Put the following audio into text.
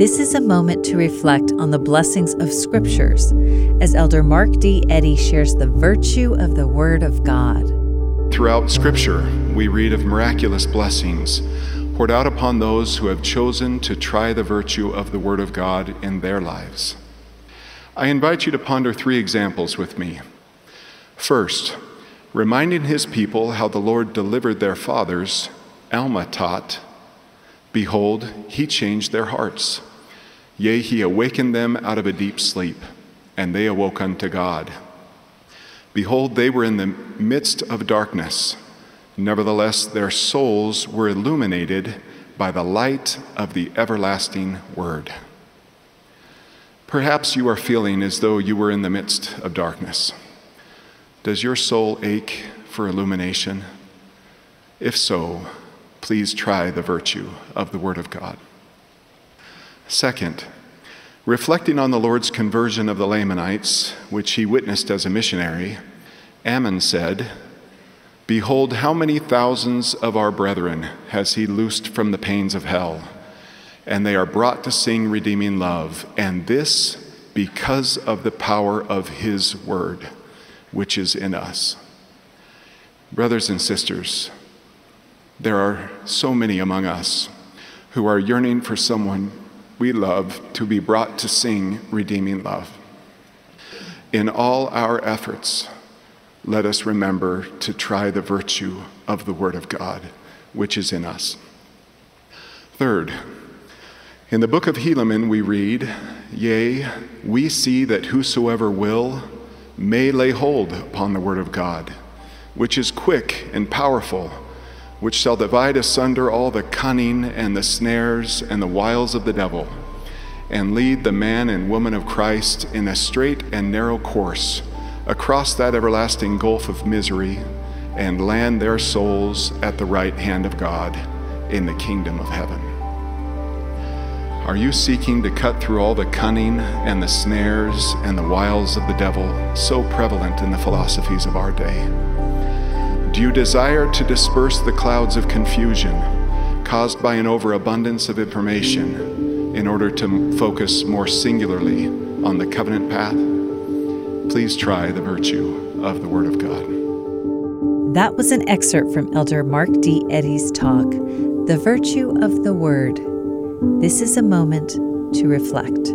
This is a moment to reflect on the blessings of Scriptures as Elder Mark D. Eddy shares the virtue of the Word of God. Throughout Scripture, we read of miraculous blessings poured out upon those who have chosen to try the virtue of the Word of God in their lives. I invite you to ponder three examples with me. First, reminding his people how the Lord delivered their fathers, Alma taught, Behold, he changed their hearts. Yea, he awakened them out of a deep sleep, and they awoke unto God. Behold, they were in the midst of darkness Nevertheless, their souls were illuminated by the light of the everlasting Word. Perhaps you are feeling as though you were in the midst of darkness. Does your soul ache for illumination? If so, please try the virtue of the Word of God. Second, reflecting on the Lord's conversion of the Lamanites, which he witnessed as a missionary, Ammon said, Behold, how many thousands of our brethren has he loosed from the pains of hell, and they are brought to sing redeeming love, and this because of the power of his word, which is in us. Brothers and sisters, there are so many among us who are yearning for someone we love to be brought to sing redeeming love. In all our efforts, let us remember to try the virtue of the Word of God, which is in us. Third, in the book of Helaman, we read, Yea, we see that whosoever will may lay hold upon the Word of God, which is quick and powerful, which shall divide asunder all the cunning and the snares and the wiles of the devil, and lead the man and woman of Christ in a straight and narrow course across that everlasting gulf of misery and land their souls at the right hand of God in the kingdom of heaven. Are you seeking to cut through all the cunning and the snares and the wiles of the devil so prevalent in the philosophies of our day? Do you desire to disperse the clouds of confusion caused by an overabundance of information in order to focus more singularly on the covenant path? please try the virtue of the Word of God. That was an excerpt from Elder Mark D. Eddy's talk, The Virtue of the Word. This is a moment to reflect.